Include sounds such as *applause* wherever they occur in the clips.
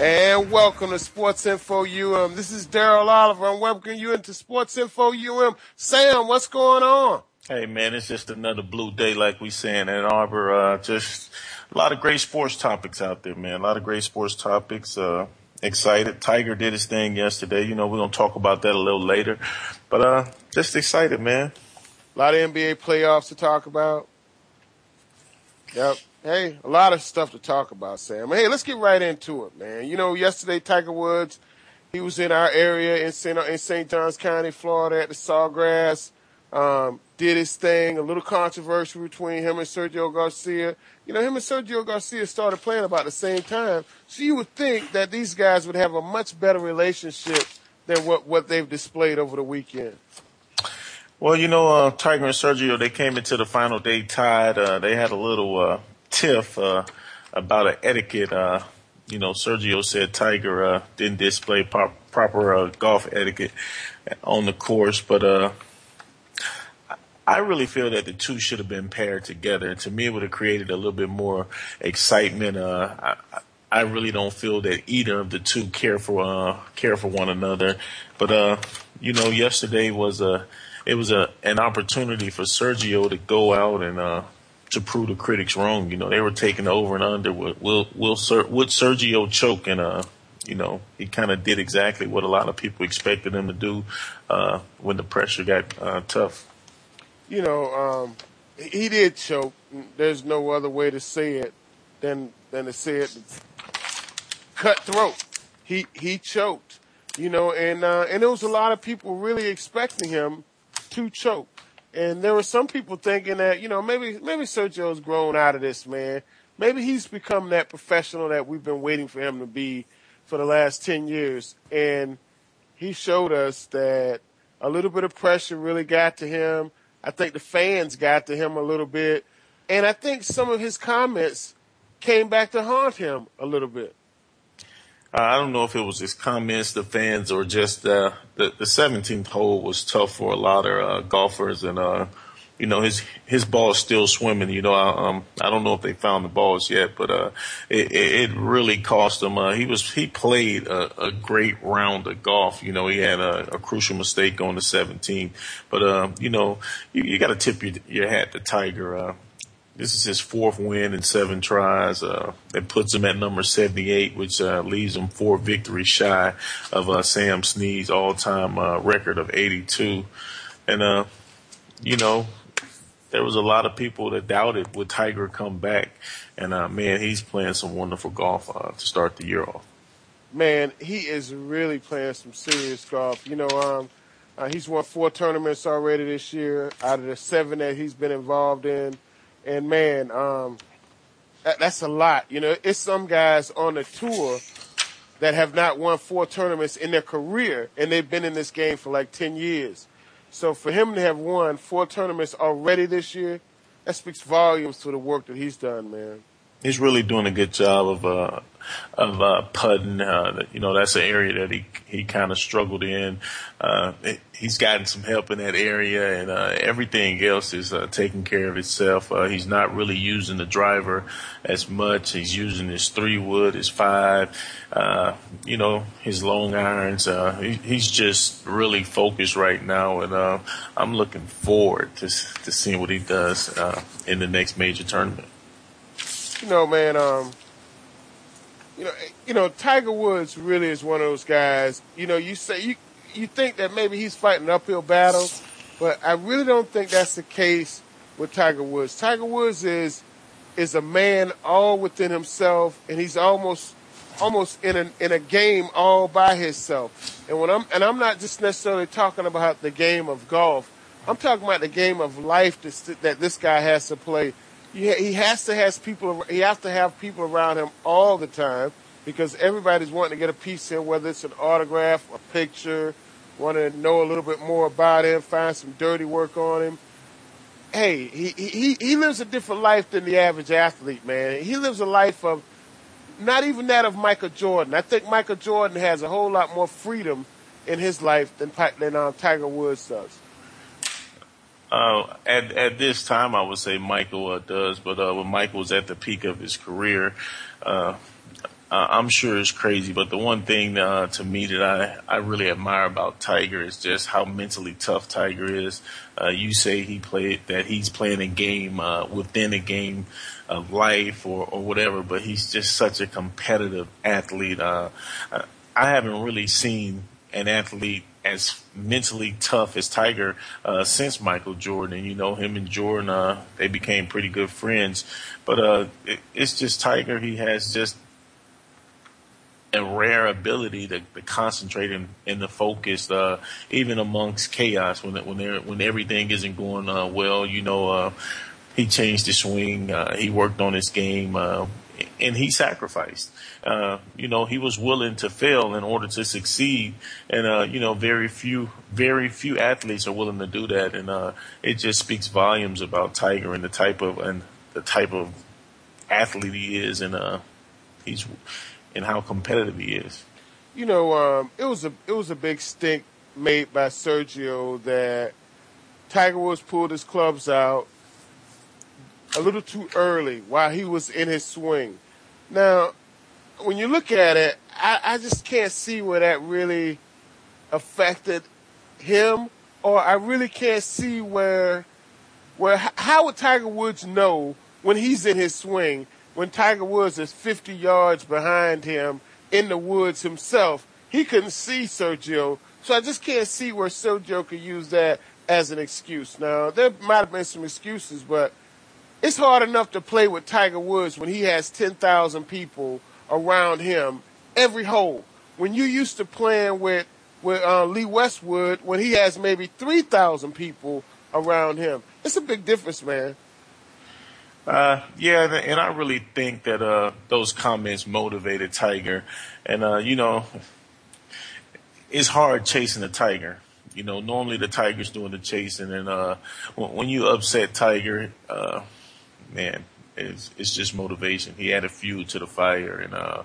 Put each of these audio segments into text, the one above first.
And welcome to Sports Info UM. This is Daryl Oliver. I'm welcoming you into Sports Info UM. Sam, what's going on? Hey man, it's just another blue day, like we say in Ann Arbor. Uh, just a lot of great sports topics out there, man. A lot of great sports topics. Uh, excited. Tiger did his thing yesterday. You know, we're gonna talk about that a little later, but uh, just excited, man. A lot of NBA playoffs to talk about. Yep. Hey, a lot of stuff to talk about, Sam. Hey, let's get right into it, man. You know, yesterday Tiger Woods, he was in our area in St. in St. Johns County, Florida, at the Sawgrass. Um, did his thing. A little controversy between him and Sergio Garcia. You know, him and Sergio Garcia started playing about the same time, so you would think that these guys would have a much better relationship than what what they've displayed over the weekend. Well, you know, uh, Tiger and Sergio, they came into the final day tied. Uh, they had a little uh, tiff uh, about an etiquette. Uh, you know, Sergio said Tiger uh, didn't display pop- proper uh, golf etiquette on the course, but uh, I really feel that the two should have been paired together. And to me, it would have created a little bit more excitement. Uh, I, I really don't feel that either of the two care for uh, care for one another. But uh, you know, yesterday was a it was a an opportunity for Sergio to go out and uh, to prove the critics wrong. You know, they were taking over and under. Will will will would Sergio choke? And uh, you know, he kind of did exactly what a lot of people expected him to do uh, when the pressure got uh, tough you know, um, he did choke. There's no other way to say it than than to say it cutthroat. He he choked, you know, and uh, and there was a lot of people really expecting him to choke, and there were some people thinking that you know maybe maybe Sergio's grown out of this man. Maybe he's become that professional that we've been waiting for him to be for the last ten years, and he showed us that a little bit of pressure really got to him I think the fans got to him a little bit. And I think some of his comments came back to haunt him a little bit. Uh, I don't know if it was his comments, the fans, or just uh, the the 17th hole was tough for a lot of uh, golfers, and uh, you know, his his ball is still swimming. You know, I, um, I don't know if they found the balls yet, but uh, it, it really cost him. Uh, he was he played a, a great round of golf. You know, he had a, a crucial mistake on the 17, but uh, you know, you, you got to tip your, your hat to Tiger. Uh, this is his fourth win in seven tries. Uh, that puts him at number 78, which uh, leaves him four victories shy of uh, Sam Snead's all-time uh, record of 82. And, uh, you know, there was a lot of people that doubted would Tiger come back, and uh, man, he's playing some wonderful golf uh, to start the year off. Man, he is really playing some serious golf. You know, um, uh, he's won four tournaments already this year out of the seven that he's been involved in, and man, um, that, that's a lot. You know, it's some guys on the tour that have not won four tournaments in their career, and they've been in this game for like ten years. So for him to have won four tournaments already this year, that speaks volumes to the work that he's done, man. He's really doing a good job of uh, of uh, putting. Uh, you know, that's an area that he he kind of struggled in. Uh, he's gotten some help in that area, and uh, everything else is uh, taking care of itself. Uh, he's not really using the driver as much. He's using his three wood, his five, uh, you know, his long irons. Uh, he, he's just really focused right now, and uh, I'm looking forward to to seeing what he does uh, in the next major tournament. You know, man. Um you know, you know, Tiger Woods really is one of those guys. You know, you say you you think that maybe he's fighting an uphill battle, but I really don't think that's the case with Tiger Woods. Tiger Woods is is a man all within himself, and he's almost almost in a in a game all by himself. And when I'm and I'm not just necessarily talking about the game of golf. I'm talking about the game of life that, that this guy has to play he has to has people. He has to have people around him all the time because everybody's wanting to get a piece him, whether it's an autograph, a picture, want to know a little bit more about him, find some dirty work on him. Hey, he he he lives a different life than the average athlete, man. He lives a life of not even that of Michael Jordan. I think Michael Jordan has a whole lot more freedom in his life than than uh, Tiger Woods does. Uh, at at this time, I would say Michael uh, does, but uh, when Michael was at the peak of his career, uh, I'm sure it's crazy. But the one thing uh, to me that I I really admire about Tiger is just how mentally tough Tiger is. Uh, you say he played that he's playing a game within a game of life or or whatever, but he's just such a competitive athlete. I haven't really seen an athlete as mentally tough as Tiger uh, since Michael Jordan. You know, him and Jordan, uh, they became pretty good friends. But uh, it, it's just Tiger. He has just a rare ability to, to concentrate and, the focus, uh, even amongst chaos when when when everything isn't going uh, well. You know, uh, he changed his swing. Uh, he worked on his game. Uh, and he sacrificed. Uh, you know, he was willing to fail in order to succeed, and uh, you know, very few, very few athletes are willing to do that, and uh, it just speaks volumes about Tiger and the type of and the type of athlete he is, and uh, he's and how competitive he is. You know, um, it was a it was a big stink made by Sergio that Tiger Woods pulled his clubs out a little too early while he was in his swing. Now, when you look at it, I, I just can't see where that really affected him, or I really can't see where, where how would Tiger Woods know when he's in his swing when Tiger Woods is 50 yards behind him in the woods himself? He couldn't see Sergio, so I just can't see where Sergio could use that as an excuse. Now there might have been some excuses, but it's hard enough to play with Tiger Woods when he has 10,000 people around him every hole. When you used to playing with with uh, Lee Westwood when he has maybe 3,000 people around him. It's a big difference, man. Uh, yeah, and I really think that uh, those comments motivated Tiger, and uh, you know, it's hard chasing a tiger. You know, normally the tiger's doing the chasing, and uh, when you upset Tiger, uh, man, it's it's just motivation. He added fuel to the fire, and uh,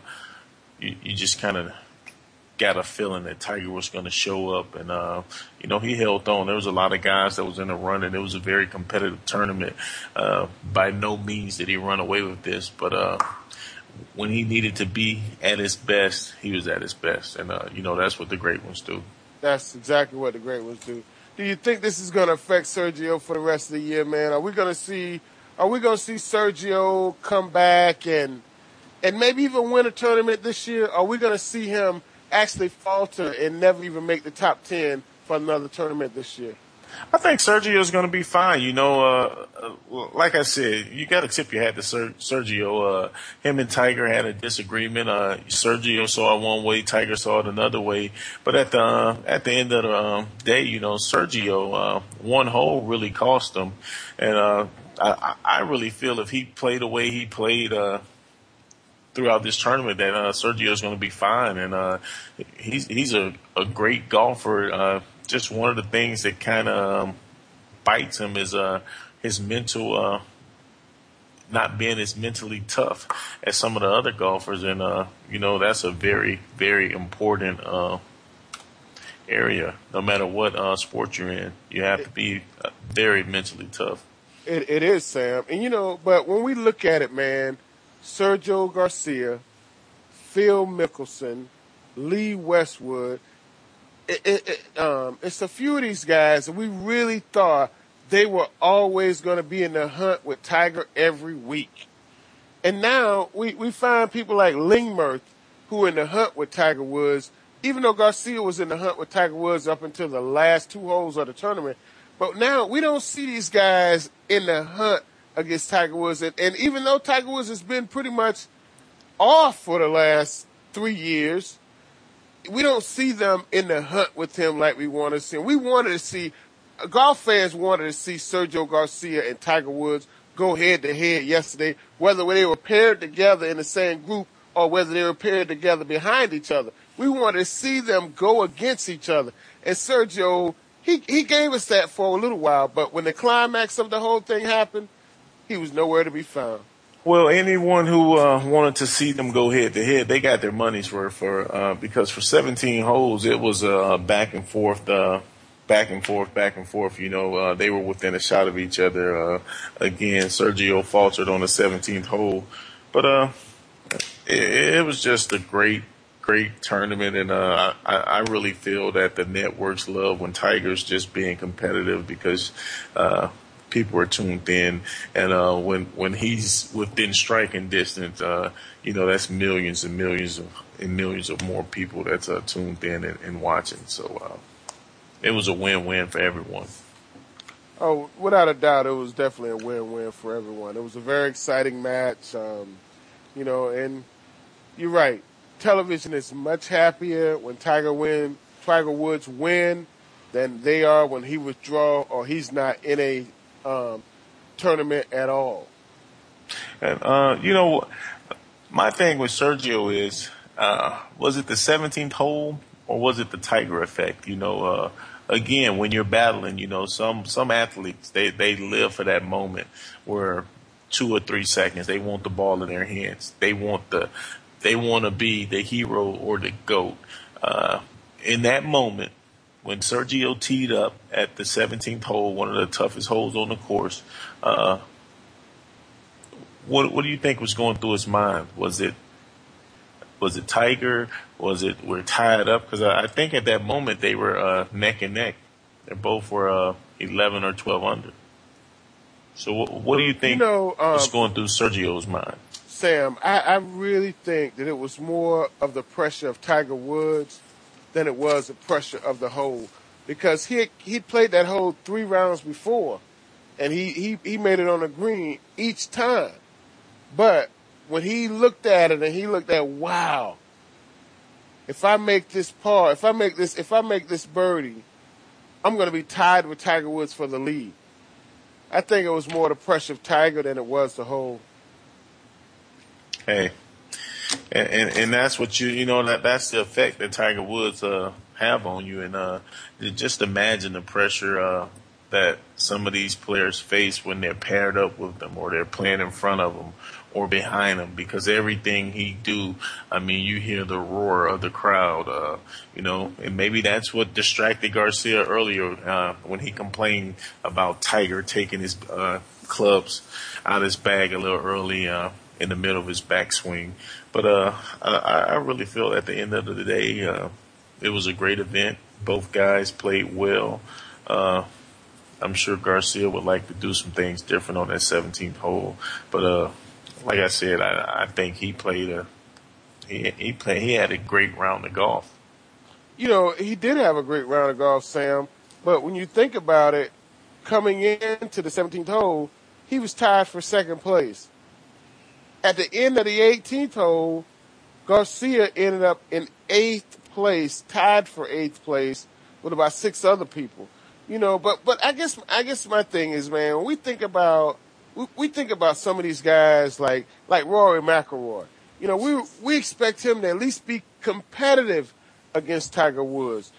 you you just kind of got a feeling that Tiger was going to show up, and uh, you know he held on. There was a lot of guys that was in the run, and it was a very competitive tournament. Uh, by no means did he run away with this, but uh, when he needed to be at his best, he was at his best, and uh, you know that's what the great ones do. That's exactly what the great ones do. Do you think this is going to affect Sergio for the rest of the year, man? Are we going to see are we going to see Sergio come back and and maybe even win a tournament this year? Are we going to see him actually falter and never even make the top ten for another tournament this year? I think Sergio is going to be fine. You know, uh, uh, like I said, you got to tip your hat to Ser- Sergio. Uh, him and Tiger had a disagreement. Uh, Sergio saw it one way, Tiger saw it another way. But at the uh, at the end of the um, day, you know, Sergio uh, one hole really cost him, and I, I really feel if he played the way he played uh, throughout this tournament, that uh, Sergio is going to be fine, and uh, he's he's a, a great golfer. Uh, just one of the things that kind of um, bites him is uh, his mental uh, not being as mentally tough as some of the other golfers, and you know that's a very very important area. No matter what sport you're in, you have to be very mentally tough. It, it is, Sam, and you know, but when we look at it, man, Sergio Garcia, Phil Mickelson, Lee Westwood. It, it, it, um, it's a few of these guys that we really thought they were always going to be in the hunt with Tiger every week. And now we, we find people like Lingmerth who are in the hunt with Tiger Woods, even though Garcia was in the hunt with Tiger Woods up until the last two holes of the tournament. But now we don't see these guys in the hunt against Tiger Woods. And, and even though Tiger Woods has been pretty much off for the last three years, we don't see them in the hunt with him like we want to see. We wanted to see golf fans wanted to see Sergio Garcia and Tiger Woods go head to head yesterday, whether they were paired together in the same group or whether they were paired together behind each other. We wanted to see them go against each other. And Sergio, he, he gave us that for a little while, but when the climax of the whole thing happened, he was nowhere to be found. Well, anyone who uh, wanted to see them go head to head, they got their money's worth for uh, because for 17 holes it was a uh, back and forth, uh, back and forth, back and forth. You know, uh, they were within a shot of each other. Uh, again, Sergio faltered on the 17th hole, but it, it was just a great, great tournament, and uh, I, I really feel that the networks love when Tigers just being competitive because uh, people are tuned in, and uh, when when he's within striking distance, uh, you know that's millions and millions of and millions of more people that's uh, tuned in and, and watching. So uh, it was a win-win for everyone. Oh, without a doubt, it was definitely a win-win for everyone. It was a very exciting match, um, you know, and you're right. Television is much happier when Tiger win, Tiger Woods win than they are when he withdraw or he's not in a um, tournament at all. And uh, you know, my thing with Sergio is, uh, was it the 17th hole or was it the Tiger effect? You know, uh, again, when you're battling, you know, some some athletes they they live for that moment where two or three seconds they want the ball in their hands. They want the they want to be the hero or the goat. Uh, in that moment, when Sergio teed up at the 17th hole, one of the toughest holes on the course, uh, what what do you think was going through his mind? Was it was it Tiger? Was it we're tied up? Because I, I, think at that moment they were uh, neck and neck. They both were uh, 11 or 12 under. So what, what do you think you know, um, was going through Sergio's mind? Sam, I, I really think that it was more of the pressure of Tiger Woods than it was the pressure of the hole because he he played that hole three rounds before, and he he he made it on the green each time. But when he looked at it and he looked at wow, if I make this par, if I make this if I make this birdie, I'm going to be tied with Tiger Woods for the lead. I think it was more the pressure of Tiger than it was the hole. Hey, and, and, and that's what you you know that that's the effect that Tiger Woods uh, have on you, and uh, just imagine the pressure uh, that some of these players face when they're paired up with them, or they're playing in front of them, or behind him because everything he do, I mean, you hear the roar of the crowd, uh, you know, and maybe that's what distracted Garcia earlier, uh, when he complained about Tiger taking his, uh, clubs out of his bag a little early, uh, in the middle of his backswing. But uh, I, I really feel at the end of the day, uh, it was a great event. Both guys played well. Uh, I'm sure Garcia would like to do some things different on that 17th hole, but uh, like I said, I, I think he played a he he played he had a great round of golf. You know, he did have a great round of golf, Sam. But when you think about it, coming into the 17th hole, he was tied for second place. At the end of the 18th hole, Garcia ended up in eighth place, tied for eighth place with about six other people. You know, but but I guess I guess my thing is, man, when we think about we, we think about some of these guys like like Rory McIlroy. You know, we we expect him to at least be competitive against Tiger Woods.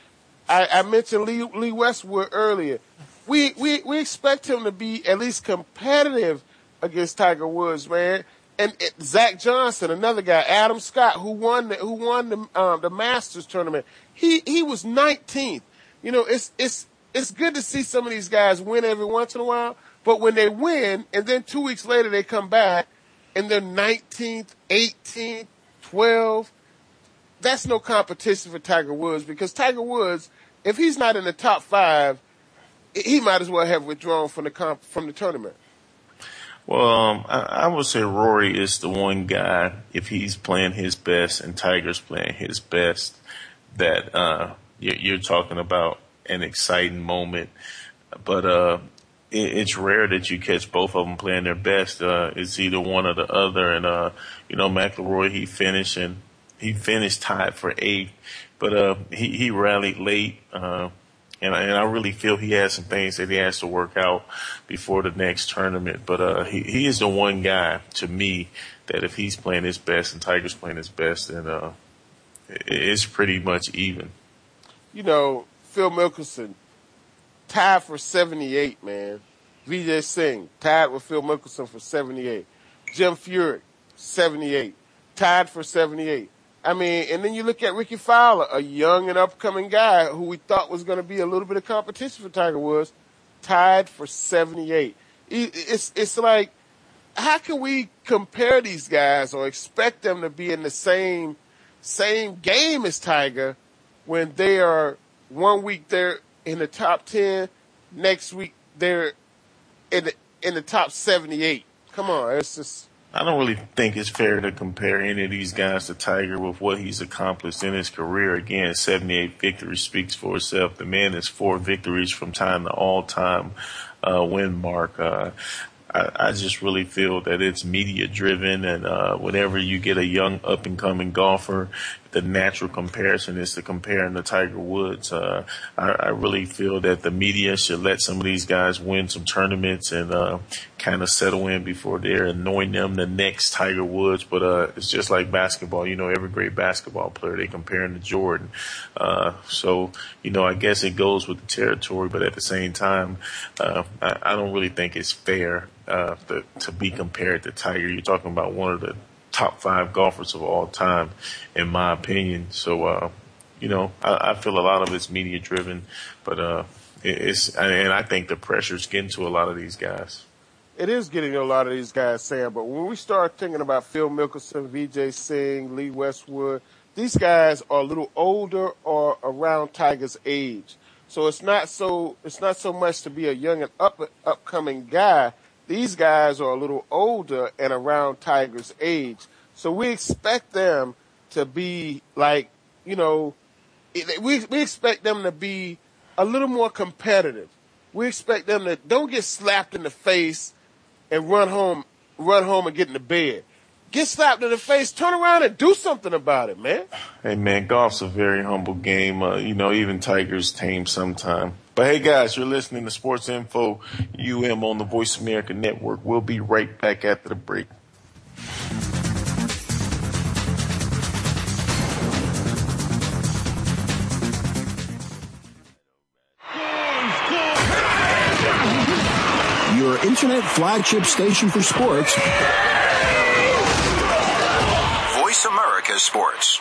I, I mentioned Lee, Lee Westwood earlier. We, we we expect him to be at least competitive against Tiger Woods, man. And Zach Johnson, another guy, Adam Scott, who won the, who won the um, the Masters tournament. He he was 19th. You know, it's it's it's good to see some of these guys win every once in a while. But when they win, and then two weeks later they come back, and they're 19th, 18th, 12th, that's no competition for Tiger Woods because Tiger Woods, if he's not in the top five, he might as well have withdrawn from the comp, from the tournament. Well, um, I, I, would say Rory is the one guy, if he's playing his best and Tiger's playing his best, that uh, you're, you're, talking about an exciting moment. But uh, it, it's rare that you catch both of them playing their best. Uh, it's either one or the other. And, uh, you know, McIlroy, he finished and he finished tied for eighth, but uh, he, he rallied late. And, and I really feel he has some things that he has to work out before the next tournament. But uh, he he is the one guy to me that if he's playing his best and Tiger's playing his best, then uh, it's pretty much even. You know, Phil Mickelson tied for 78, man. Vijay Singh tied with Phil Mickelson for 78. Jim Furyk 78, tied for 78. I mean, and then you look at Rickie Fowler, a young and upcoming guy who we thought was going to be a little bit of competition for Tiger Woods, tied for 78. It's, it's like, how can we compare these guys or expect them to be in the same, same game as Tiger when they are one week they're in the top 10, next week they're in the, in the top 78? Come on, it's just, I don't really think it's fair to compare any of these guys to Tiger with what he's accomplished in his career. Again, 78 victories speaks for itself. The man is four victories from time to all time uh, win mark. Uh, I, I just really feel that it's media driven, and uh, whenever you get a young up and coming golfer, the natural comparison is to compare him to Tiger Woods. Uh, I, I, really feel that the media should let some of these guys win some tournaments and uh, kind of settle in before they're anointing them the next Tiger Woods. But uh, it's just like basketball. You know, every great basketball player they compare him to Jordan. Uh, so you know, I guess it goes with the territory, but at the same time, uh, I, I, don't really think it's fair uh, to, to be compared to Tiger. You're talking about one of the top five golfers of all time, in my opinion. So, uh, you know, I, I, feel a lot of it's media driven, but uh, it's and I think the pressure's getting to a lot of these guys. It is getting to a lot of these guys, Sam. But when we start thinking about Phil Mickelson, Vijay Singh, Lee Westwood, these guys are a little older or around Tiger's age. So it's not so it's not so much to be a young and up upcoming guy these guys are a little older and around Tiger's age. So we expect them to be like, you know, we, we expect them to be a little more competitive. We expect them to don't get slapped in the face and run home, run home and get in the bed. Get slapped in the face, turn around and do something about it, man. Hey man, golf's a very humble game. Uh, you know, even Tiger's tame sometime. But hey guys, you're listening to Sports Info UM on the Voice America Network. We'll be right back after the break. Your internet flagship station for sports. Voice America Sports.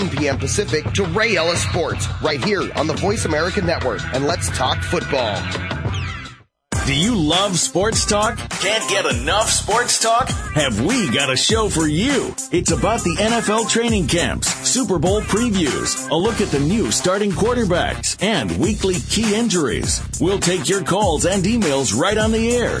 1 p.m. Pacific to Ray Ellis Sports right here on the Voice America Network. And let's talk football. Do you love sports talk? Can't get enough sports talk? have we got a show for you. It's about the NFL training camps, Super Bowl previews, a look at the new starting quarterbacks, and weekly key injuries. We'll take your calls and emails right on the air.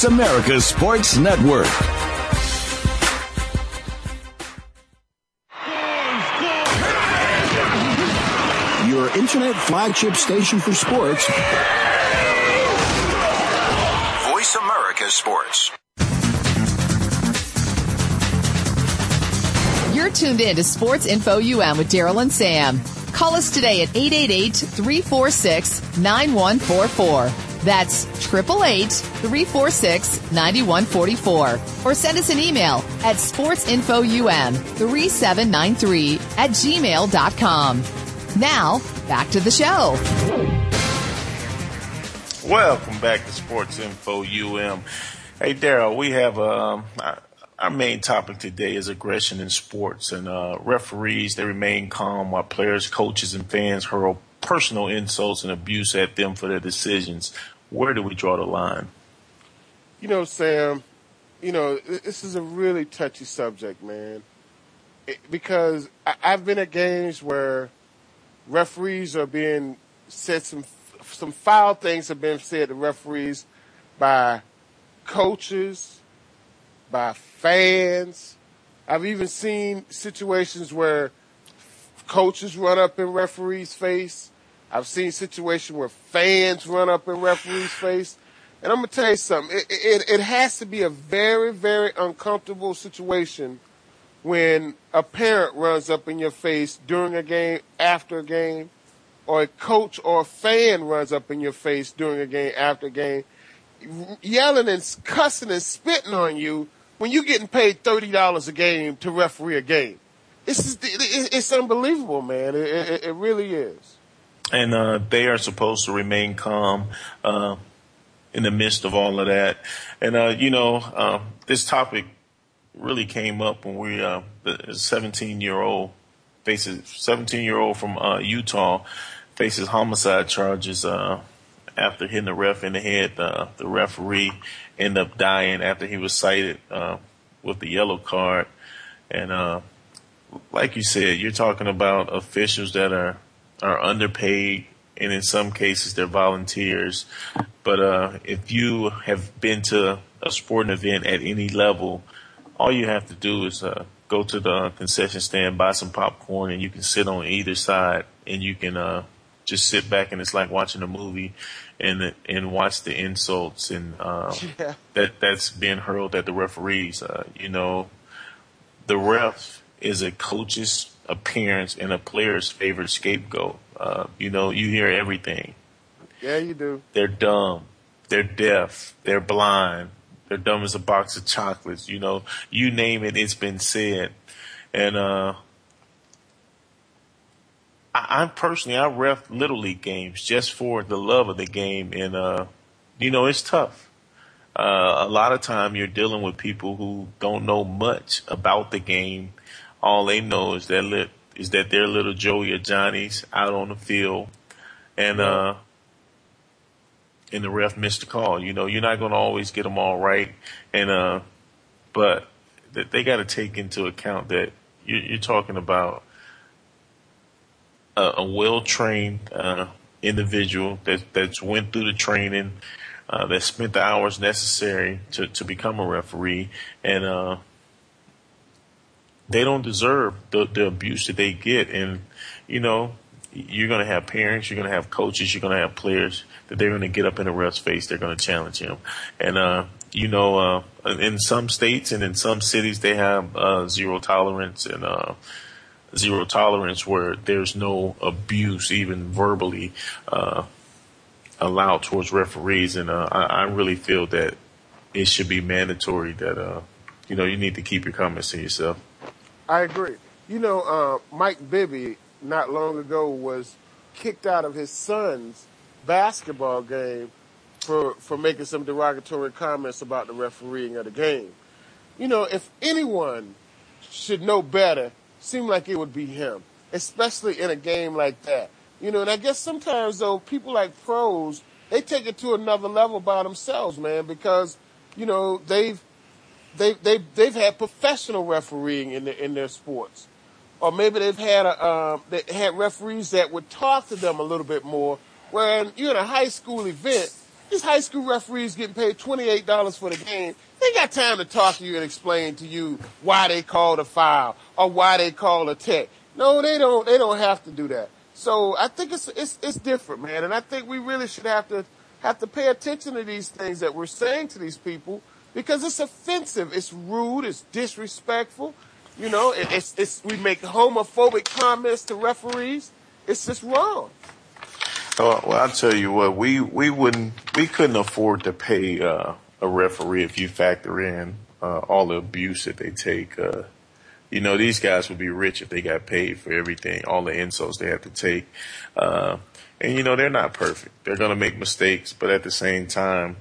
America Sports Network. Your internet flagship station for sports. Voice America Sports. You're tuned in to Sports Info UM with Daryl and Sam. Call us today at 888-346-9144. That's 888-346-9144. Or send us an email at sportsinfoum3793 at gmail.com. Now, back to the show. Welcome back to Sports Info UM. Hey, Daryl, we have our, our main topic today is aggression in sports, and uh, referees they remain calm while players, coaches, and fans hurl personal insults and abuse at them for their decisions. Where do we draw the line? You know, Sam, you know, this is a really touchy subject, man. It, because I, I've been at games where referees are being said some some foul things have been said to referees by coaches, by fans. I've even seen situations where coaches run up in referees' face. I've seen situations where fans run up in referees' face. And I'm gonna tell you something. It, it, it has to be a very, very uncomfortable situation when a parent runs up in your face during a game, after a game, or a coach or a fan runs up in your face during a game, after a game, yelling and cussing and spitting on you when you're getting paid thirty dollars a game to referee a game. It's it's unbelievable, man. It, it, it really is. And uh, they are supposed to remain calm uh, in the midst of all of that. And uh, you know, uh, this topic really came up when we uh, the 17 year old faces 17 year old from uh, Utah faces homicide charges uh, after hitting the ref in the head. The referee ended up dying after he was cited uh, with the yellow card. And like you said, you're talking about officials that are are underpaid, and in some cases they're volunteers. But uh, if you have been to a sporting event at any level, all you have to do is uh, go to the concession stand, buy some popcorn, and you can sit on either side, and you can uh, just sit back, and it's like watching a movie, and and watch the insults and uh, *laughs* Yeah. that that's being hurled at the referees. Uh, you know, the ref is a coach's appearance and a player's favorite scapegoat. Uh, you know, you hear everything. Yeah, you do. They're dumb. They're deaf. They're blind. They're dumb as a box of chocolates. You know, you name it, it's been said. And, uh, I, I personally, I ref little league games just for the love of the game. And, uh, you know, it's tough. Uh, a lot of time you're dealing with people who don't know much about the game. All they know is that lit, is that they're little Joey or Johnny's out on the field. And, uh, and the ref missed the call. You know, you're not going to always get them all right. And, uh, but that they got to take into account that you're, you're talking about a, a well-trained, uh, individual that, that's went through the training, uh, that spent the hours necessary to, to become a referee. And, uh, they don't deserve the, the abuse that they get. And, you know, you're going to have parents, you're going to have coaches, you're going to have players that they're going to get up in the ref's face. They're going to challenge him. And, uh, you know, uh, in some states and in some cities, they have, uh, zero tolerance and, uh, zero tolerance where there's no abuse, even verbally, uh, allowed towards referees. And, uh, I, I really feel that it should be mandatory that, uh, you know, you need to keep your comments to yourself. I agree. You know, uh, Mike Bibby not long ago was kicked out of his son's basketball game for for making some derogatory comments about the refereeing of the game. You know, if anyone should know better, seem like it would be him, especially in a game like that. You know, and I guess sometimes though, people like pros, they take it to another level by themselves, man, because you know they've they they they've had professional refereeing in the, in their sports or maybe they've had a, um, they had referees that would talk to them a little bit more. When you're in a high school event, these high school referees getting paid $28 for the game. They got time to talk to you and explain to you why they called a foul or why they called a tech. No, they don't, they don't have to do that. So I think it's, it's, it's different, man. And I think we really should have to, have to pay attention to these things that we're saying to these people because it's offensive. It's rude. It's disrespectful. You know, it, it's, it's, we make homophobic comments to referees. It's just wrong. Oh, well, I'll tell you what, we, we wouldn't, we couldn't afford to pay, uh, a referee if you factor in, uh, all the abuse that they take, uh, you know, these guys would be rich if they got paid for everything, all the insults they have to take. Uh, and you know, they're not perfect. They're going to make mistakes, but at the same time,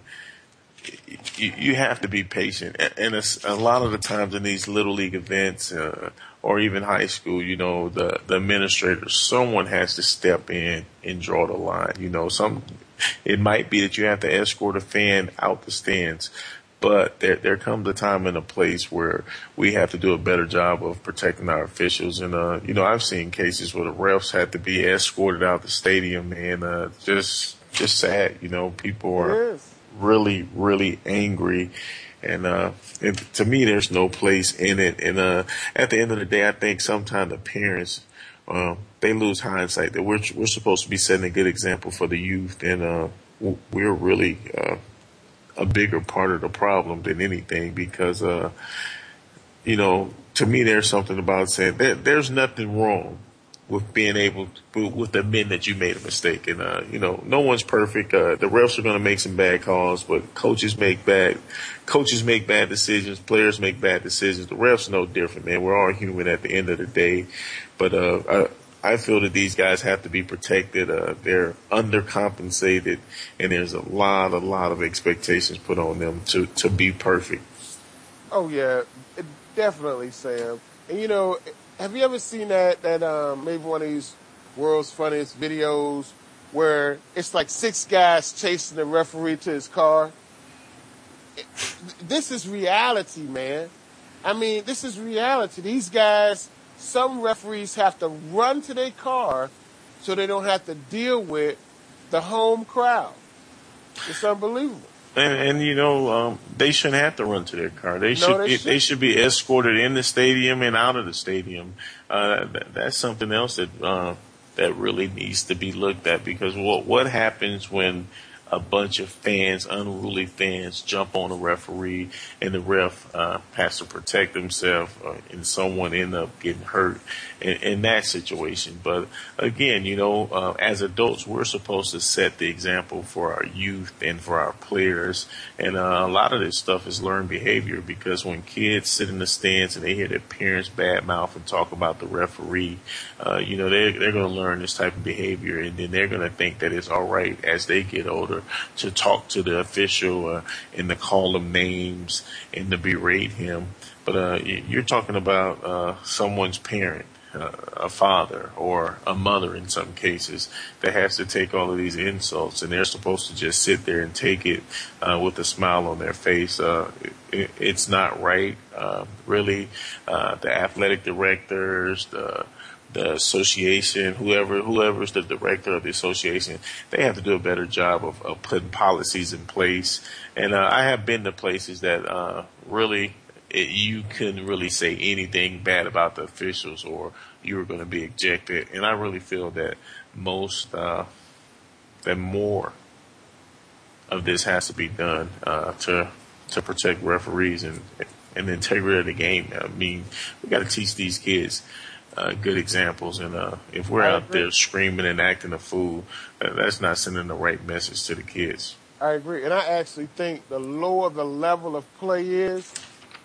you, have to be patient. And it's a lot of the times in these little league events, uh, or even high school, you know, the, the administrator, someone has to step in and draw the line. You know, some, it might be that you have to escort a fan out the stands, but there, there comes a time and a place where we have to do a better job of protecting our officials. And, uh, you know, I've seen cases where the refs had to be escorted out the stadium and, uh, just, just sad, you know, people are, really, really angry. And, uh, and to me, there's no place in it. And, uh, at the end of the day, I think sometimes the parents, um, they lose hindsight that we're, we're supposed to be setting a good example for the youth. And, uh, we're really, uh, a bigger part of the problem than anything because, uh, you know, to me, there's something about saying there, there's nothing wrong with being able to, with admitting that you made a mistake. And, uh, you know, no one's perfect. Uh, the refs are going to make some bad calls, but coaches make bad, coaches make bad decisions. Players make bad decisions. The refs no different, man. We're all human at the end of the day. But, uh, I, I feel that these guys have to be protected. Uh, they're undercompensated and there's a lot, a lot of expectations put on them to, to be perfect. Oh yeah, definitely, Sam. And you know, have you ever seen that that um, maybe one of these world's funniest videos where it's like six guys chasing the referee to his car? this is reality, man. I mean, this is reality. These guys, some referees have to run to their car so they don't have to deal with the home crowd. It's unbelievable. And, and you know, um, they shouldn't have to run to their car. They should, they, they, should be escorted in the stadium and out of the stadium. Uh, that, that's something else that, uh, that really needs to be looked at because what, what happens when a bunch of fans, unruly fans, jump on a referee, and the ref uh, has to protect himself, uh, and someone end up getting hurt in, in that situation. But again, you know, uh, as adults, we're supposed to set the example for our youth and for our players, and uh, a lot of this stuff is learned behavior because when kids sit in the stands and they hear their parents badmouth and talk about the referee, uh, you know, they're they're going to learn this type of behavior, and then they're going to think that it's all right as they get older to talk to the official uh, and to call him names and to berate him. But uh, you're talking about uh, someone's parent. Uh, a father or a mother in some cases that has to take all of these insults and they're supposed to just sit there and take it uh, with a smile on their face. Uh, it, it's not right, uh, really. Uh, the athletic directors, the the association, whoever whoever's the director of the association, they have to do a better job of, of putting policies in place. And uh, I have been to places that uh, really it, you couldn't really say anything bad about the officials or you were going to be ejected. And I really feel that most, uh, that more of this has to be done uh, to to protect referees and and the integrity of the game. I mean, we got to teach these kids uh, good examples, and uh, if we're I out agree. there screaming and acting a fool, uh, that's not sending the right message to the kids. I agree, and I actually think the lower the level of play is,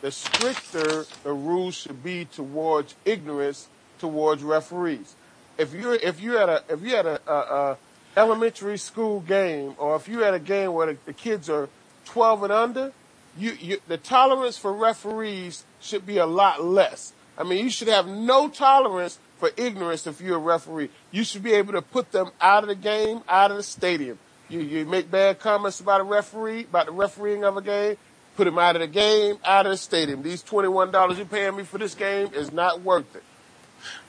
the stricter the rules should be towards ignorance towards referees. If you're if you had a if you had a, a, a elementary school game, or if you had a game where the, the kids are 12 and under, you, you the tolerance for referees should be a lot less. I mean, you should have no tolerance for ignorance if you're a referee. You should be able to put them out of the game, out of the stadium. You, you make bad comments about a referee, about the refereeing of a game, put him out of the game, out of the stadium. These $21 you're paying me for this game is not worth it.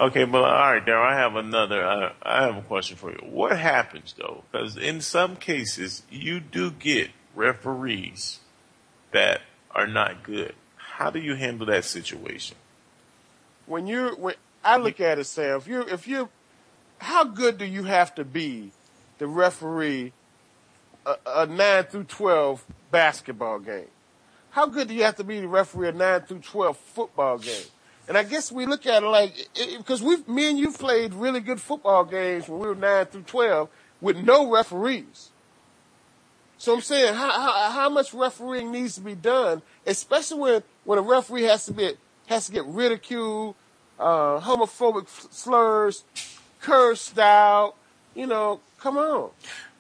Okay, but all right, Daryl, I have another. Uh, I have a question for you. What happens though? Because in some cases, you do get referees that are not good. How do you handle that situation? When you're when I look at it, Sam, if you're if you how good do you have to be to referee a, a nine through twelve basketball game? How good do you have to be to referee a nine through twelve football game? And I guess we look at it like because we, me and you played really good football games when we were nine through twelve with no referees. So I'm saying how, how how much refereeing needs to be done, especially when when a referee has to be has to get ridiculed, uh, homophobic slurs, cursed out. You know, come on.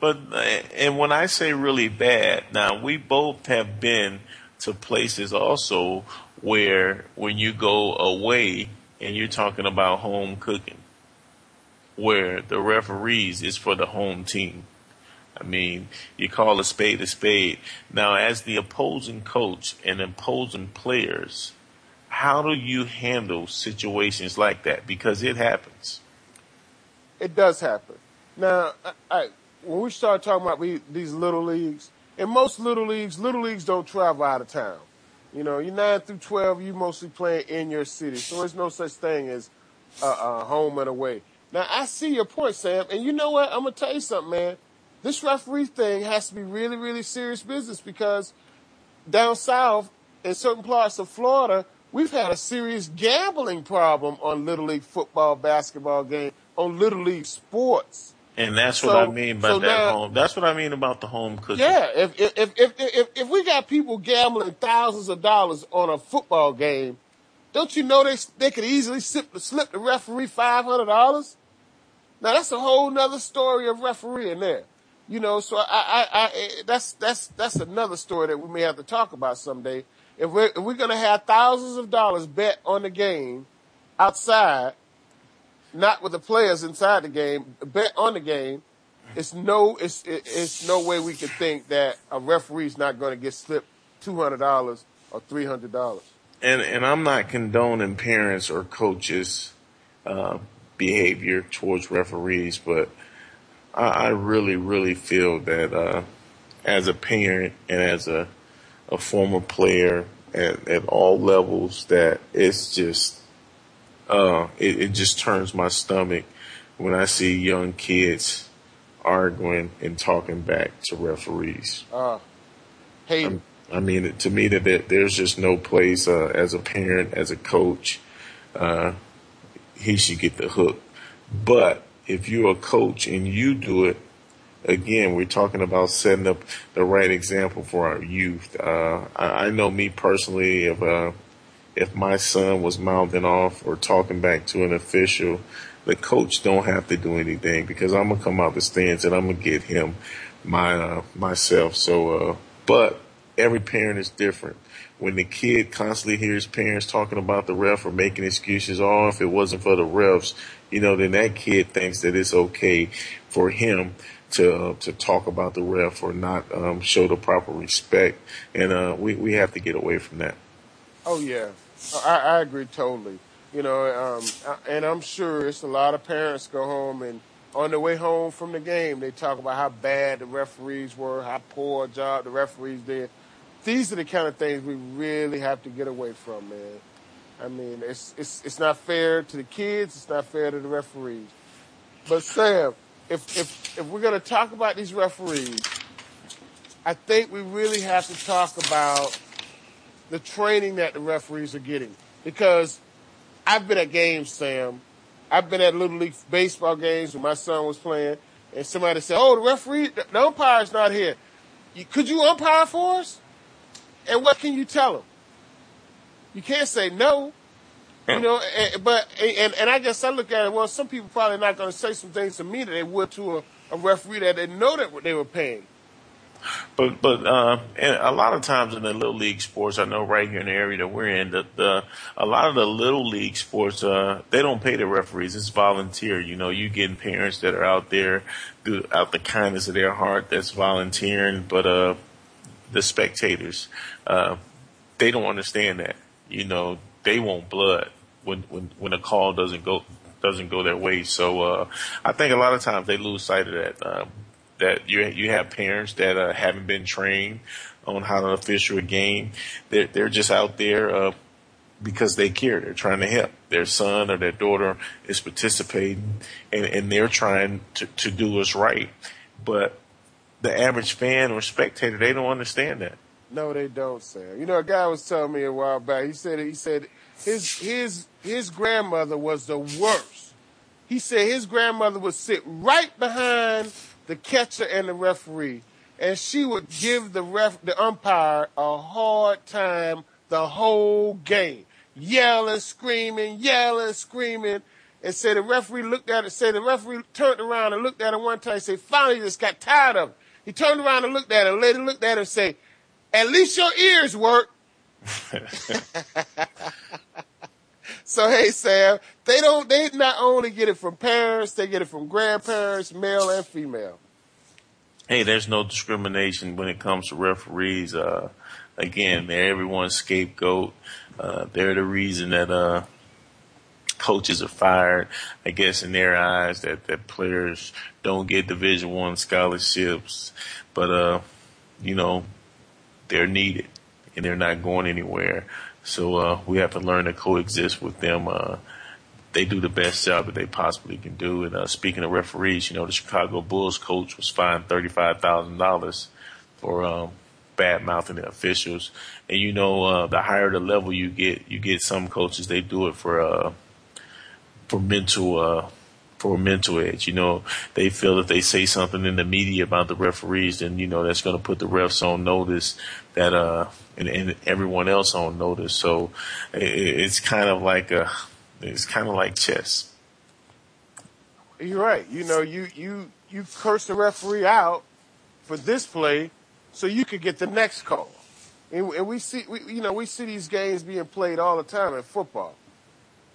But uh, and when I say really bad, now we both have been to places also where when you go away and you're talking about home cooking, where the referees is for the home team. I mean, you call a spade a spade. Now, as the opposing coach and opposing players, how do you handle situations like that? Because it happens. It does happen. Now, I, I, when we start talking about we, these little leagues, in most little leagues, little leagues don't travel out of town. You know, you're nine through twelve, you mostly play in your city, so there's no such thing as a, uh, home and away. Now, I see your point, Sam, and you know what? I'm gonna tell you something, man. This referee thing has to be really, really serious business because down south, in certain parts of Florida, we've had a serious gambling problem on little league football, basketball game, on little league sports. And that's So- what I mean by so that now- home. That's what I mean about the home cooking. Yeah, if if, if if if if we got people gambling thousands of dollars on a football game, don't you know they they could easily slip, slip the referee five hundred dollars? Now that's a whole nother story of refereeing there. You know, so I, I, I, that's that's that's another story that we may have to talk about someday. If we're if we're gonna have thousands of dollars bet on the game outside, not with the players inside the game, bet on the game, it's no it's it, it's no way we could think that a referee's not going to get slipped two hundred dollars or three hundred dollars. and and I'm not condoning parents or coaches' uh, behavior towards referees, but I, I really, really feel that uh, as a parent and as a a former player at, at all levels, that it's just uh, it, it just turns my stomach when I see young kids arguing and talking back to referees. Uh, hey, I mean, to me, that there's just no place uh, as a parent, as a coach, uh, he should get the hook. But if you're a coach and you do it, again, we're talking about setting up the right example for our youth. Uh, I, I know me personally, if uh, if my son was mouthing off or talking back to an official, the coach don't have to do anything because I'm gonna come out the stands and I'm gonna get him my uh, myself. So, uh, but every parent is different. When the kid constantly hears parents talking about the ref or making excuses, oh, if it wasn't for the refs, you know, then that kid thinks that it's okay for him to uh, to talk about the ref or not um, show the proper respect, and uh, we we have to get away from that. Oh yeah, I, I agree totally. You know, um, and I'm sure it's a lot of parents go home and on their way home from the game, they talk about how bad the referees were, how poor a job the referees did. these are the kind of things we really have to get away from, man. I mean, it's it's it's not fair to the kids. It's not fair to the referees. But Sam, if if if we're gonna talk about these referees, I think we really have to talk about the training that the referees are getting because I've been at games, Sam. I've been at little league baseball games when my son was playing, and somebody said, "Oh, the referee, the umpire's not here. Could you umpire for us?" And what can you tell them? You can't say no. You know, and, but and and I guess I look at it. Well, some people probably not going to say some things to me that they would to a, a referee that they know that they were paying. But but uh, a lot of times in the little league sports, I know right here in the area that we're in, that the a lot of the little league sports, uh, they don't pay the referees. It's volunteer. You know, you getting parents that are out there out the kindness of their heart that's volunteering, but uh, the spectators, uh, they don't understand that. You know, they want blood when when when a call doesn't go doesn't go their way. So uh, I think a lot of times they lose sight of that. Um, that you you have parents that uh, haven't been trained on how to official a game. They're they're just out there uh, because they care. They're trying to help. Their son or their daughter is participating, and, and they're trying to to do what's right. But the average fan or spectator, they don't understand that. No, they don't, Sam. You know, a guy was telling me a while back. He said he said his his his grandmother was the worst. He said his grandmother would sit right behind the catcher and the referee, and she would give the ref, the umpire, a hard time the whole game, yelling, screaming, yelling, screaming. And said the referee looked at it, said the referee turned around and looked at it one time said, finally just got tired of it. He turned around and looked at her. Lady looked at her and said, at least your ears work. *laughs* so hey Sam, they don't they not only get it from parents, they get it from grandparents, male and female. Hey, there's no discrimination when it comes to referees. Uh, again, they're everyone's scapegoat. Uh, they're the reason that uh, coaches are fired. I guess in their eyes that, that players don't get Division One scholarships, but uh, you know they're needed and they're not going anywhere. So uh, we have to learn to coexist with them. Uh, they do the best job that they possibly can do. And uh, speaking of referees, you know, the Chicago Bulls coach was fined thirty-five thousand dollars for um, bad mouthing the officials. And you know, uh, the higher the level you get, you get some coaches they do it for uh, for mental uh, for mental edge. You know, they feel if they say something in the media about the referees, then you know that's going to put the refs on notice that uh and, and everyone else on notice. So it, it's kind of like a it's kind of like chess. You're right. You know, you you you curse the referee out for this play, so you could get the next call. And, and we see, we, you know, we see these games being played all the time in football.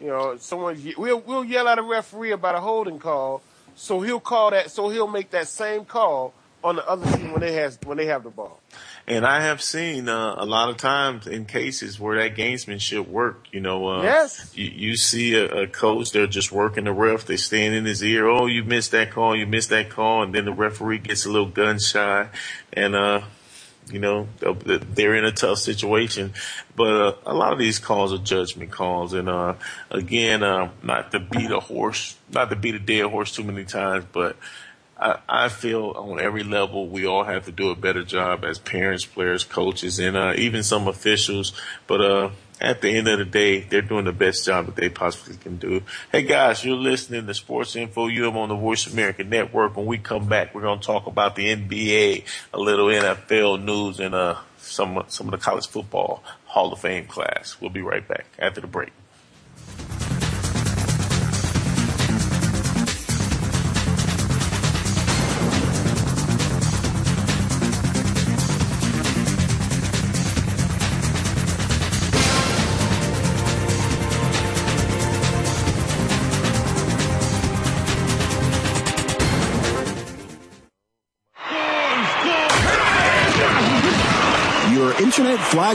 You know, someone we'll we'll yell at a referee about a holding call, so he'll call that, so he'll make that same call on the other team when they has when they have the ball. And I have seen uh, a lot of times in cases where that gamesmanship worked. You know, uh, yes. You, you see a, a, coach, they're just working the ref. They stand in his ear. Oh, you missed that call. You missed that call. And then the referee gets a little gun shy. And, uh, you know, they're in a tough situation, but uh, a lot of these calls are judgment calls. And uh, again, uh, not to beat a horse, not to beat a dead horse too many times, but I, I feel on every level we all have to do a better job as parents, players, coaches, and uh, even some officials. But uh, at the end of the day, they're doing the best job that they possibly can do. Hey guys, you're listening to Sports Info UM on the Voice America Network. When we come back, we're going to talk about the NBA, a little NFL news, and uh, some some of the college football Hall of Fame class. We'll be right back after the break.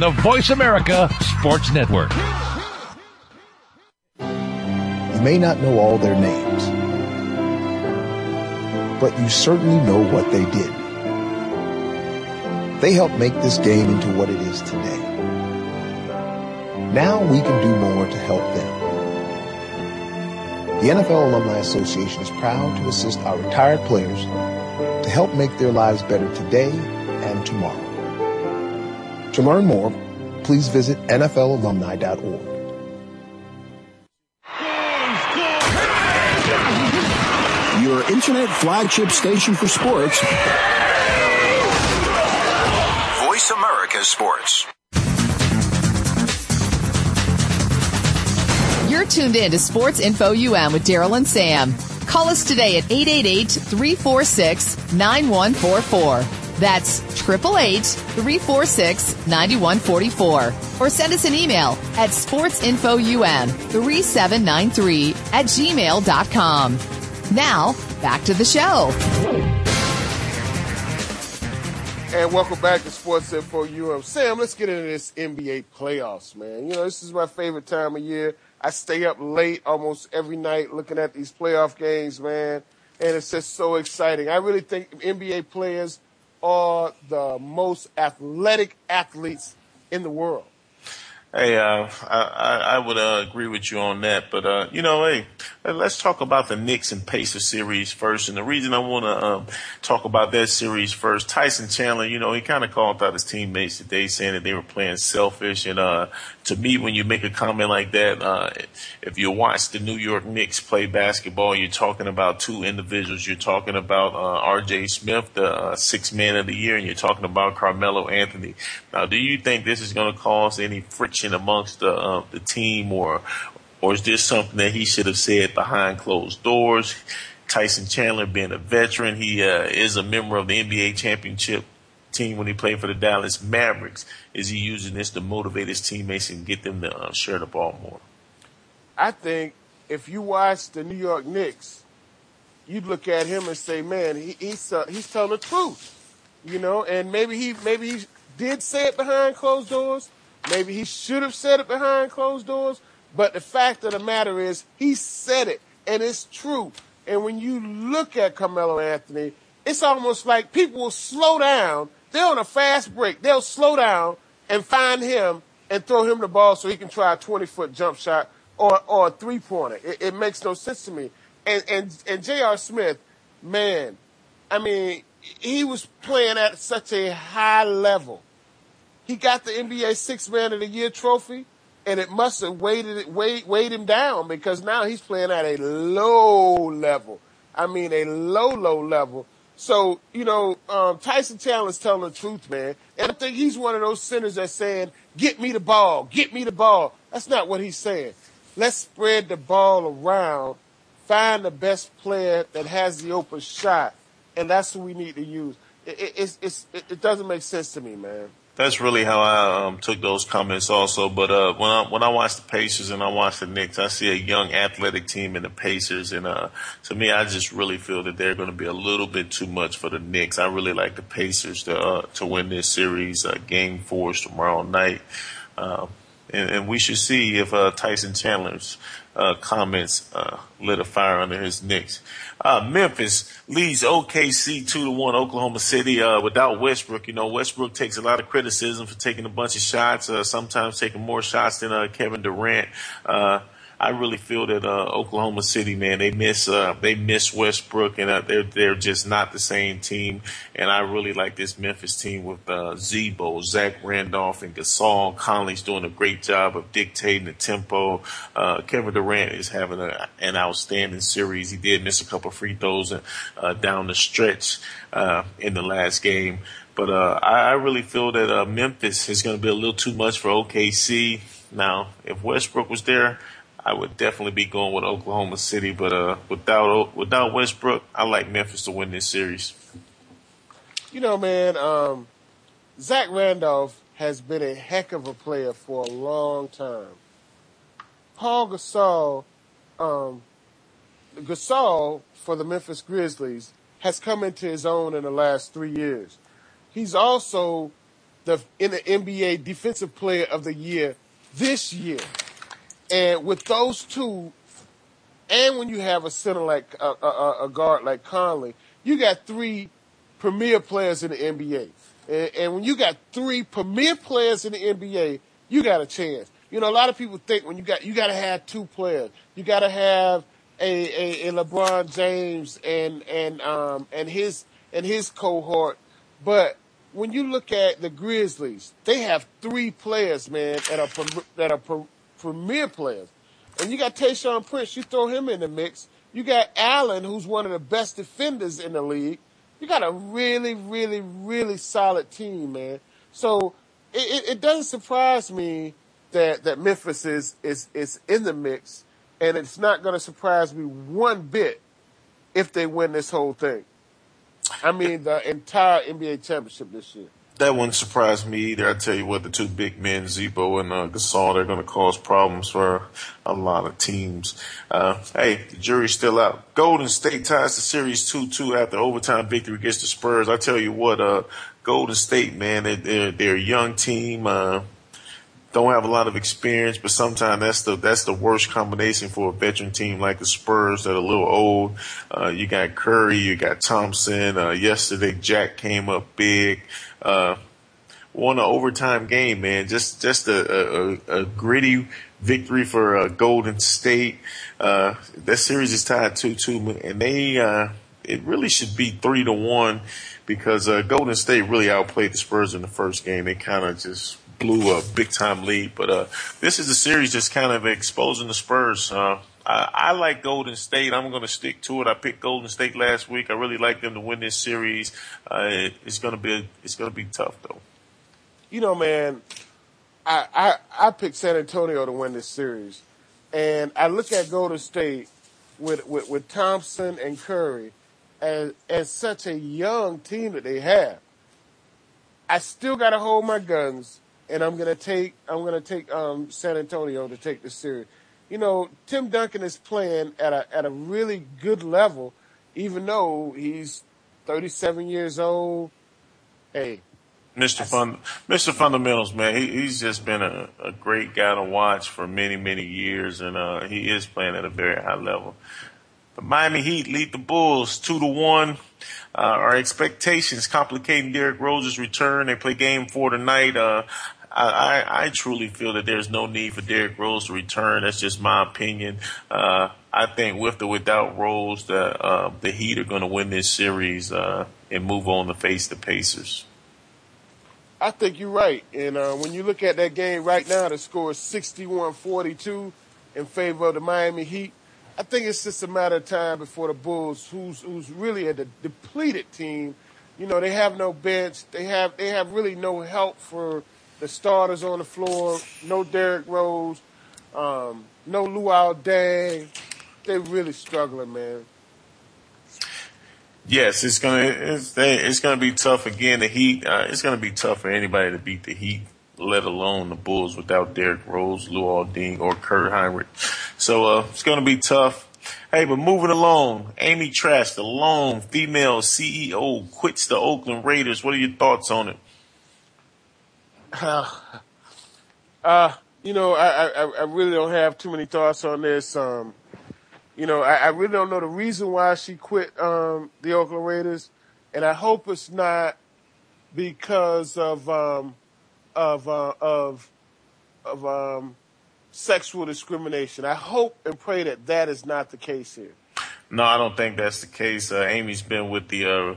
the Voice America Sports Network. You may not know all their names, but you certainly know what they did. They helped make this game into what it is today. Now we can do more to help them. The NFL Alumni Association is proud to assist our retired players to help make their lives better today and tomorrow. To learn more, please visit NFLalumni.org. Your internet flagship station for sports. Voice America Sports. You're tuned in to Sports Info UM with Daryl and Sam. Call us today at 888-346-9144. That's 888-346-9144. Or send us an email at sportsinfoum3793 at gmail.com. Now, back to the show. And welcome back to Sports Info UM. Sam, let's get into this NBA playoffs, man. You know, this is my favorite time of year. I stay up late almost every night looking at these playoff games, man. And it's just so exciting. I really think NBA players are the most athletic athletes in the world. Hey, uh, I, I, would uh, agree with you on that, but uh, you know, hey, let's talk about the Knicks and Pacers series first. And the reason I want to um, talk about that series first, Tyson Chandler, you know, he kind of called out his teammates today, saying that they were playing selfish. And uh, to me, when you make a comment like that, uh, if you watch the New York Knicks play basketball, you're talking about two individuals. You're talking about uh, R.J. Smith, the sixth man of the year, and you're talking about Carmelo Anthony. Now, do you think this is going to cause any friction? Amongst the uh, the team, or or is this something that he should have said behind closed doors? Tyson Chandler, being a veteran, he uh, is a member of the NBA championship team when he played for the Dallas Mavericks. Is he using this to motivate his teammates and get them to uh, share the ball more? I think if you watch the New York Knicks, you'd look at him and say, "Man, he, he's uh, he's telling the truth," you know. And maybe he maybe he did say it behind closed doors, Maybe he should have said it behind closed doors, but the fact of the matter is he said it and it's true. And when you look at Carmelo Anthony, it's almost like people will slow down. They're on a fast break. They'll slow down and find him and throw him the ball so he can try a 20 foot jump shot or, or a three pointer. It, it makes no sense to me. And, and, and J.R. Smith, man, I mean, he was playing at such a high level he got the NBA Six Man of the Year trophy, and it must have weighted weighed, weighed him down because now he's playing at a low level. I mean, a low, low level. So, you know, um, Tyson Chandler's telling the truth, man. And I think he's one of those centers that's saying, get me the ball, get me the ball. That's not what he's saying. Let's spread the ball around, find the best player that has the open shot, and that's who we need to use. It, it, it doesn't make sense to me, man that's really how I um, took those comments also. But uh, when I when I watch the Pacers and I watch the Knicks, I see a young athletic team in the Pacers, and uh, to me, I just really feel that they're going to be a little bit too much for the Knicks. I really like the Pacers to uh, to win this series, uh, Game Four tomorrow night. Uh, and, and we should see if uh, Tyson Chandler's uh, comments lit a fire under his Knicks. Uh, Memphis leads OKC two to one. Oklahoma City uh, without Westbrook. You know Westbrook takes a lot of criticism for taking a bunch of shots. Uh, sometimes taking more shots than uh, Kevin Durant. Uh, I really feel that uh, Oklahoma City, man, they miss uh, they miss Westbrook, and uh, they're they're just not the same team. And I really like this Memphis team with uh, Z-Bo, Zach Randolph, and Gasol. Conley's doing a great job of dictating the tempo. Uh, Kevin Durant is having a, an outstanding series. He did miss a couple free throws uh, down the stretch uh, in the last game. But uh, I, I really feel that uh, Memphis is going to be a little too much for OKC. Now, if Westbrook was there, I would definitely be going with Oklahoma City, but uh, without without Westbrook, I like Memphis to win this series. You know, man, um, Zach Randolph has been a heck of a player for a long time. Paul Gasol, um, Gasol for the Memphis Grizzlies has come into his own in the last three years. He's also the in the NBA Defensive Player of the Year this year. And with those two, and when you have a center like a, a, a guard like Conley, you got three premier players in the NBA. And, and when you got three premier players in the NBA, you got a chance. You know, a lot of people think when you got you got to have two players. You got to have a, a, a LeBron James and and um and his and his cohort. But when you look at the Grizzlies, they have three players, man, that are that are premier players. And you got Tayshaun Prince, you throw him in the mix. You got Allen, who's one of the best defenders in the league. You got a really, really, really solid team, man. So it, it, it doesn't surprise me that, that Memphis is, is, is in the mix, and it's not going to surprise me one bit if they win this whole thing. I mean, the entire NBA championship this year that wouldn't surprise me either. I tell you what, the two big men, Z-Bo and uh, Gasol, they're going to cause problems for a lot of teams. Uh, hey, the jury's still out. Golden State ties the series 2-2 after overtime victory against the Spurs. I tell you what, uh, Golden State, man, they, they're, they're a young team. Uh, don't have a lot of experience, but sometimes that's the that's the worst combination for a veteran team like the Spurs that are a little old. Uh, you got Curry, you got Thompson. Uh, yesterday, Jack came up big uh, won an overtime game, man. Just just a, a, a gritty victory for uh, Golden State. Uh, that series is tied two two, and they uh, it really should be three to one because uh, Golden State really outplayed the Spurs in the first game. They kind of just blew a big time lead, but uh, this is a series just kind of exposing the Spurs. Uh, I, like Golden State. I'm going to stick to it. I picked Golden State last week. I really like them to win this series. Uh, it, it's going to be it's going to be tough though. You know, man, I, I I picked San Antonio to win this series, and I look at Golden State with with, with Thompson and Curry as as such a young team that they have. I still got to hold my guns, and I'm gonna take I'm gonna take um, San Antonio to take the series you know, Tim Duncan is playing at a at a really good level, even though he's 37 years old. Hey, Mr. Mr. Fundamentals, man, he, he's just been a, a great guy to watch for many, many years, and uh, he is playing at a very high level. The Miami Heat lead the Bulls two to one. Uh, our expectations complicating Derrick Rose's return. They play Game Four tonight. Uh, I, I, I truly feel that there's no need for Derrick Rose to return. That's just my opinion. Uh, I think with or without Rose, the uh, the Heat are going to win this series uh, and move on to face the Pacers. I think you're right. And uh, when you look at that game right now, the score is 61-42 in favor of the Miami Heat. I think it's just a matter of time before the Bulls, who's who's really a depleted team, you know, they have no bench. They have they have really no help for the starters on the floor. No Derrick Rose. Um, no Luol Deng. They're really struggling, man. Yes, it's gonna it's, it's gonna be tough again. The Heat. Uh, it's gonna be tough for anybody to beat the Heat, let alone the Bulls without Derrick Rose, Luol Deng, or Kirk Hinrich. So uh, it's gonna be tough. Hey, but moving along, Amy Trask, the lone female CEO, quits the Oakland Raiders. What are your thoughts on it? *sighs* Uh, you know, I, I, I really don't have too many thoughts on this. Um, you know, I, I really don't know the reason why she quit um, the Oakland Raiders, and I hope it's not because of um, of uh, of of um, sexual discrimination. I hope and pray that that is not the case here. No, I don't think that's the case. Uh, Amy's been with the, uh,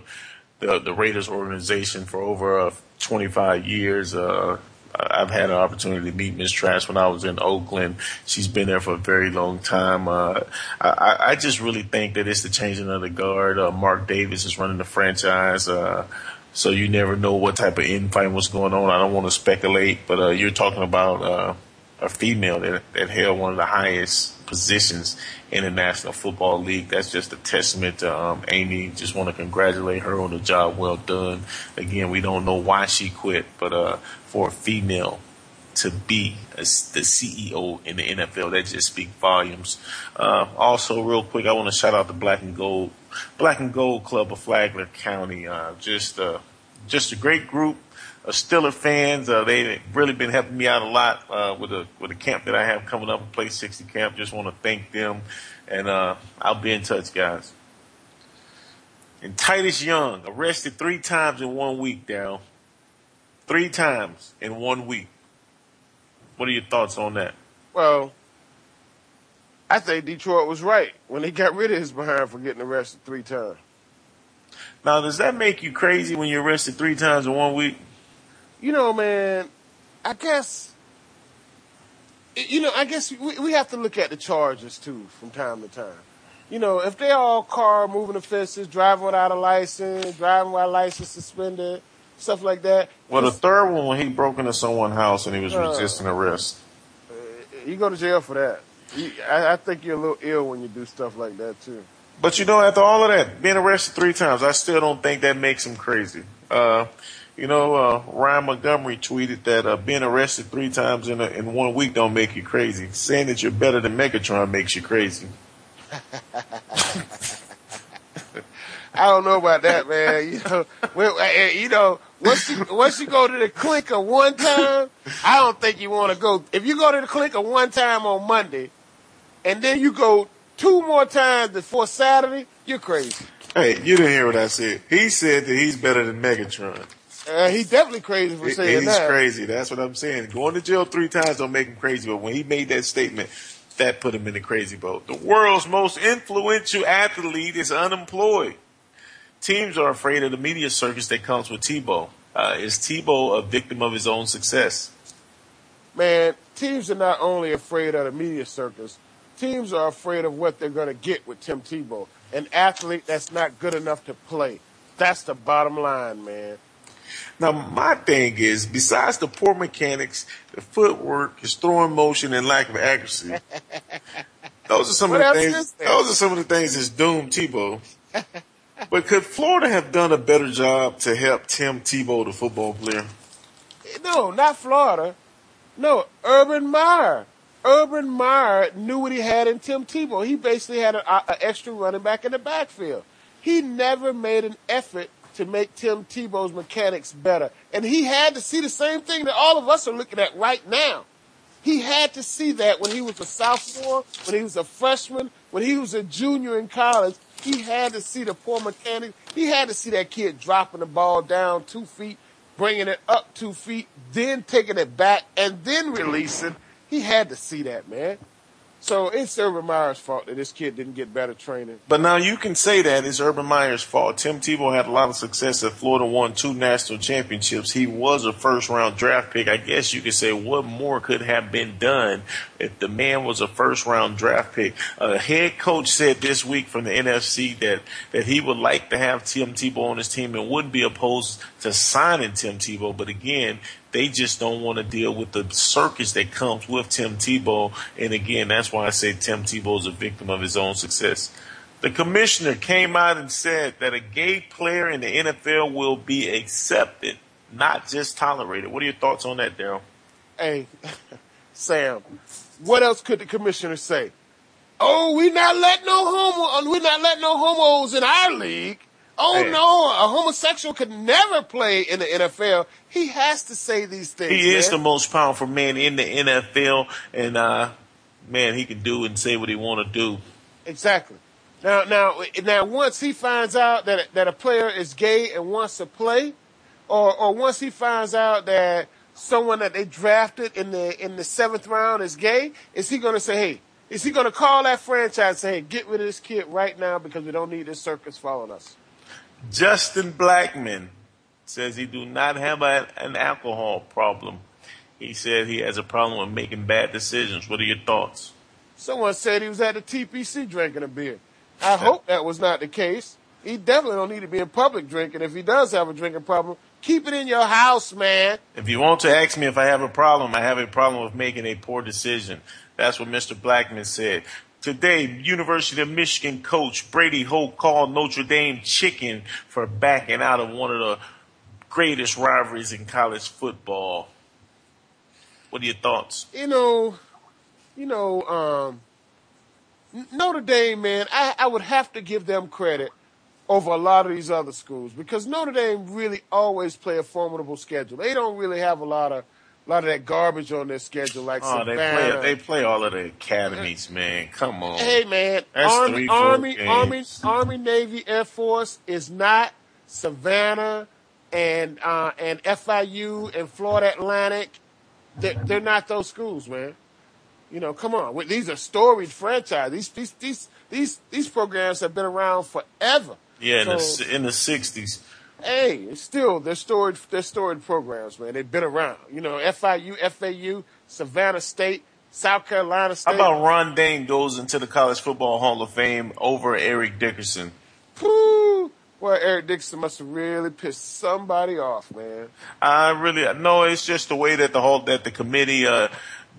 the the Raiders organization for over uh, 25 years. Uh, I've had an opportunity to meet Miss Trask when I was in Oakland. She's been there for a very long time. Uh, I, I, just really think that it's the changing of the guard. Uh, Mark Davis is running the franchise. Uh, so you never know what type of infighting was going on. I don't want to speculate, but uh, you're talking about uh, a female that, that held one of the highest positions in the National Football League. That's just a testament to um, Amy. Just want to congratulate her on the job well done. Again, we don't know why she quit, but uh, for a female to be a, the CEO in the NFL, that just speaks volumes. Uh, also, real quick, I want to shout out the Black and Gold Black and Gold Club of Flagler County. Uh, just uh, just a great group of Steeler fans. Uh, they've really been helping me out a lot uh, with the with the camp that I have coming up, Play 60 camp. Just want to thank them, and uh, I'll be in touch, guys. And Titus Young arrested three times in one week, Daryl. Three times in one week. What are your thoughts on that? Well, I think Detroit was right when they got rid of his behind for getting arrested three times. Now, does that make you crazy when you're arrested three times in one week? You know, man, I guess, you know, I guess we, we have to look at the charges too from time to time. You know, if they're all car moving offenses, driving without a license, driving while license suspended, stuff like that. Well, the third one when he broke into someone's house and he was uh, resisting arrest. Uh, you go to jail for that. I, I think you're a little ill when you do stuff like that too. But you know, after all of that, being arrested three times, I still don't think that makes him crazy. Uh, you know, uh, Ryan Montgomery tweeted that uh, being arrested three times in a, in one week don't make you crazy. Saying that you're better than Megatron makes you crazy. *laughs* I don't know about that, man. You know, when, you know, once you once you go to the clicker one time, I don't think you want to go. If you go to the clicker one time on Monday, and then you go two more times before Saturday, you're crazy. Hey, you didn't hear what I said. He said that he's better than Megatron. Uh, he's definitely crazy for saying he's that. He's crazy. That's what I'm saying. Going to jail three times don't make him crazy, but when he made that statement, that put him in the crazy boat. The world's most influential athlete is unemployed. Teams are afraid of the media circus that comes with Tebow. Uh, is Tebow a victim of his own success? Man, teams are not only afraid of the media circus, teams are afraid of what they're going to get with Tim Tebow. An athlete that's not good enough to play. That's the bottom line, man. Now, my thing is, besides the poor mechanics, the footwork, his throwing motion, and lack of accuracy, *laughs* those are some of the things. Those are some of the things that's doomed Tebow. *laughs* but could Florida have done a better job to help Tim Tebow, the football player? No, not Florida. No, Urban Meyer. Urban Meyer knew what he had in Tim Tebow. He basically had an extra running back in the backfield. He never made an effort to make Tim Tebow's mechanics better. And he had to see the same thing that all of us are looking at right now. He had to see that when he was a sophomore, when he was a freshman, when he was a junior in college. He had to see the poor mechanics. He had to see that kid dropping the ball down two feet, bringing it up two feet, then taking it back, and then releasing he had to see that, man. So it's Urban Meyer's fault that this kid didn't get better training. But now you can say that it's Urban Meyer's fault. Tim Tebow had a lot of success at Florida, won two national championships. He was a first round draft pick. I guess you could say what more could have been done if the man was a first round draft pick. Uh, a head coach said this week from the NFC that, that he would like to have Tim Tebow on his team and wouldn't be opposed to signing Tim Tebow. But again, they just don't want to deal with the circus that comes with Tim Tebow. And again, that's why I say Tim Tebow is a victim of his own success. The commissioner came out and said that a gay player in the NFL will be accepted, not just tolerated. What are your thoughts on that, Daryl? Hey, *laughs* Sam, what else could the commissioner say? Oh, we're not letting no homo, we're not letting no homos in our league. Oh Man. no, a homosexual could never play in the NFL. He has to say these things. He is the most powerful man in the NFL, and uh, man, he can do and say what he want to do. Exactly. Now, now, now, once he finds out that that a player is gay and wants to play, or or once he finds out that someone that they drafted in the in the seventh round is gay, is he going to say, "Hey"? Is he going to call that franchise and say, hey, get rid of this kid right now because we don't need this circus following us? Justin Blackmon says he do not have a, an alcohol problem. He said he has a problem with making bad decisions. What are your thoughts? Someone said he was at the TPC drinking a beer. I hope that was not the case. He definitely don't need to be in public drinking. If he does have a drinking problem, keep it in your house, man. If you want to ask me if I have a problem, I have a problem with making a poor decision. That's what Mr. Blackmon said. Today, University of Michigan coach Brady Hoke called Notre Dame chicken for backing out of one of the greatest rivalries in college football. What are your thoughts? You know, you know, um, Notre Dame, man, I, I would have to give them credit over a lot of these other schools because Notre Dame really always play a formidable schedule. They don't really have a lot of a lot of that garbage on their schedule like Oh, they Savannah. play. They play all of the academies, man. Come on. Hey man, That's Army, Army, Army. Army, Navy, Air Force is not Savannah and uh, and FIU and Florida Atlantic. They're, they're not those schools, man. You know, come on. These are storied franchises. These these these these these programs have been around forever. Yeah, in, So- the, in the '60s. Hey, it's still they're storied they're storied programs, man. They've been around. You know, FIU, FAU, Savannah State, South Carolina State. How about Ron Dayne goes into the College Football Hall of Fame over Eric Dickerson? Whew. Boy, Eric Dickerson must have really pissed somebody off, man. I really no. It's just the way that the whole that the committee uh,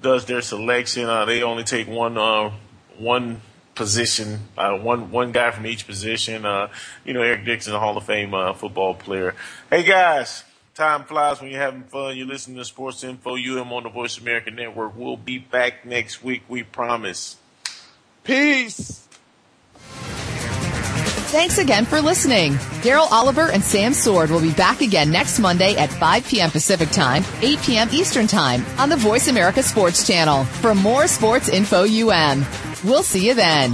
does their selection. Uh, they only take one uh, one position, uh, one one guy from each position. Uh, you know, Eric Dixon, a Hall of Fame uh, football player. Hey guys, time flies when you're having fun. You're listening to Sports Info UM on the Voice America Network. We'll be back next week. We promise. Peace. Thanks again for listening. Daryl Oliver and Sam Sword will be back again next Monday at 5 p.m. Pacific Time, 8 p.m. Eastern Time on the Voice America Sports Channel for more sports info UM. We'll see you then.